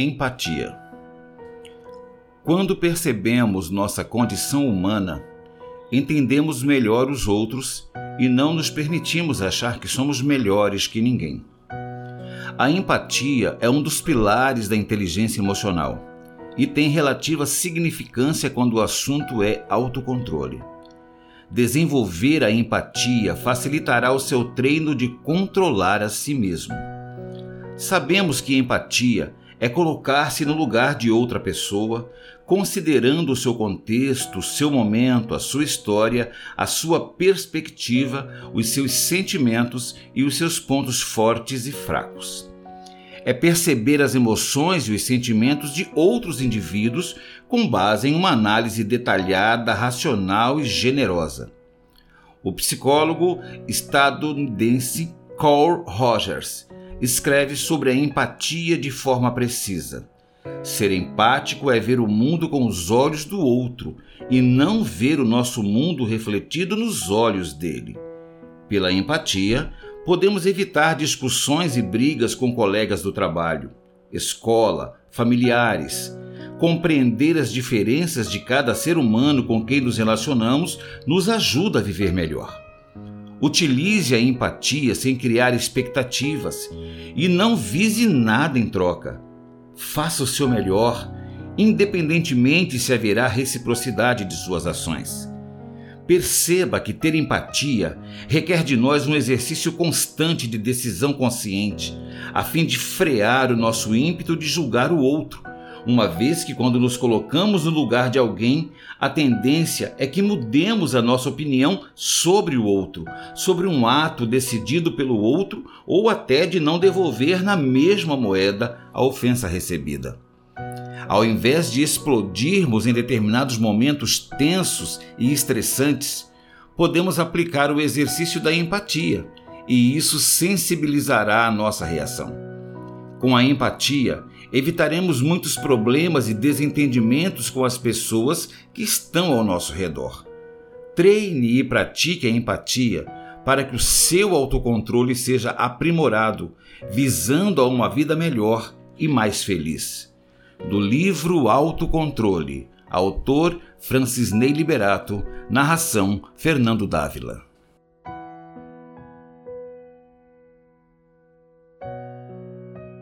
empatia. Quando percebemos nossa condição humana, entendemos melhor os outros e não nos permitimos achar que somos melhores que ninguém. A empatia é um dos pilares da inteligência emocional e tem relativa significância quando o assunto é autocontrole. Desenvolver a empatia facilitará o seu treino de controlar a si mesmo. Sabemos que empatia é colocar-se no lugar de outra pessoa, considerando o seu contexto, o seu momento, a sua história, a sua perspectiva, os seus sentimentos e os seus pontos fortes e fracos. É perceber as emoções e os sentimentos de outros indivíduos com base em uma análise detalhada, racional e generosa. O psicólogo estadunidense Carl Rogers escreve sobre a empatia de forma precisa. Ser empático é ver o mundo com os olhos do outro e não ver o nosso mundo refletido nos olhos dele. Pela empatia, podemos evitar discussões e brigas com colegas do trabalho, escola, familiares. Compreender as diferenças de cada ser humano com quem nos relacionamos nos ajuda a viver melhor. Utilize a empatia sem criar expectativas e não vise nada em troca. Faça o seu melhor, independentemente se haverá reciprocidade de suas ações. Perceba que ter empatia requer de nós um exercício constante de decisão consciente, a fim de frear o nosso ímpeto de julgar o outro uma vez que, quando nos colocamos no lugar de alguém, a tendência é que mudemos a nossa opinião sobre o outro, sobre um ato decidido pelo outro ou até de não devolver na mesma moeda a ofensa recebida. Ao invés de explodirmos em determinados momentos tensos e estressantes, podemos aplicar o exercício da empatia e isso sensibilizará a nossa reação. Com a empatia, evitaremos muitos problemas e desentendimentos com as pessoas que estão ao nosso redor. Treine e pratique a empatia para que o seu autocontrole seja aprimorado, visando a uma vida melhor e mais feliz. Do livro Autocontrole, autor Francisney Liberato, narração Fernando Dávila.